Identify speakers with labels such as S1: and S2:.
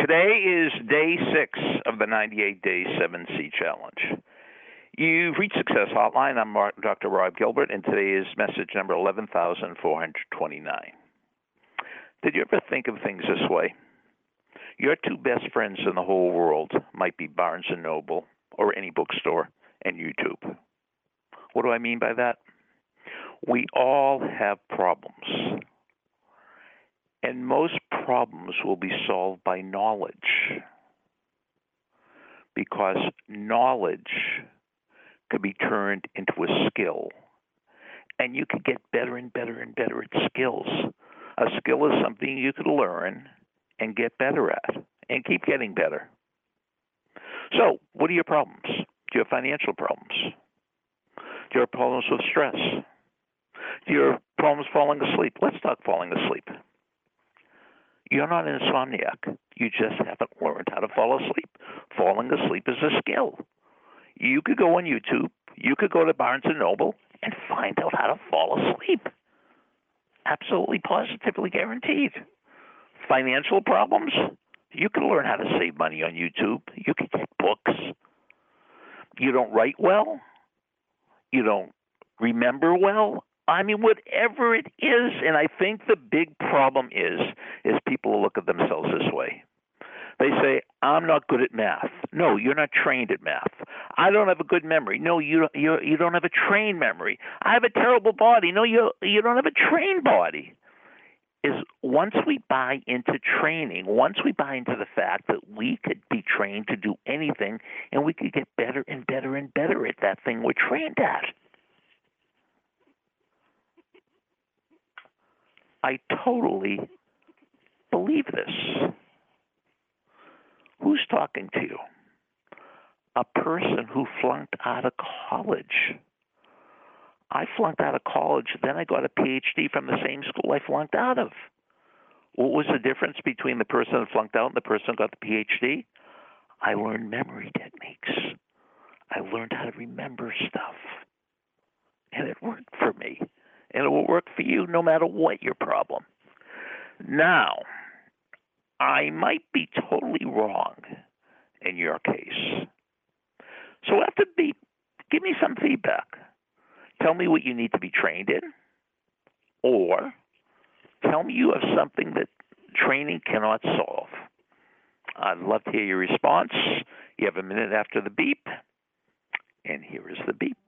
S1: Today is day six of the 98 Day 7C Challenge. You've reached Success Hotline. I'm Dr. Rob Gilbert, and today is message number 11,429. Did you ever think of things this way? Your two best friends in the whole world might be Barnes and Noble or any bookstore and YouTube. What do I mean by that? We all have problems. And most problems will be solved by knowledge. Because knowledge could be turned into a skill. And you could get better and better and better at skills. A skill is something you could learn and get better at and keep getting better. So, what are your problems? Do you have financial problems? Do you have problems with stress? Do you have problems falling asleep? Let's talk falling asleep. You're not insomniac. You just haven't learned how to fall asleep. Falling asleep is a skill. You could go on YouTube, you could go to Barnes and Noble and find out how to fall asleep. Absolutely positively guaranteed. Financial problems? You can learn how to save money on YouTube. You can get books. You don't write well? You don't remember well? I mean, whatever it is, and I think the big problem is is people look at themselves this way. They say, "I'm not good at math." No, you're not trained at math. I don't have a good memory. No, you you you don't have a trained memory. I have a terrible body. No, you you don't have a trained body. Is once we buy into training, once we buy into the fact that we could be trained to do anything, and we could get better and better and better at that thing we're trained at. I totally believe this. Who's talking to you? A person who flunked out of college. I flunked out of college, then I got a PhD from the same school I flunked out of. What was the difference between the person that flunked out and the person who got the PhD? I learned memory techniques. I learned how to remember stuff. And it worked for me and it will work for you no matter what your problem. Now, I might be totally wrong in your case. So after be give me some feedback. Tell me what you need to be trained in, or tell me you have something that training cannot solve. I'd love to hear your response. You have a minute after the beep, and here is the beep.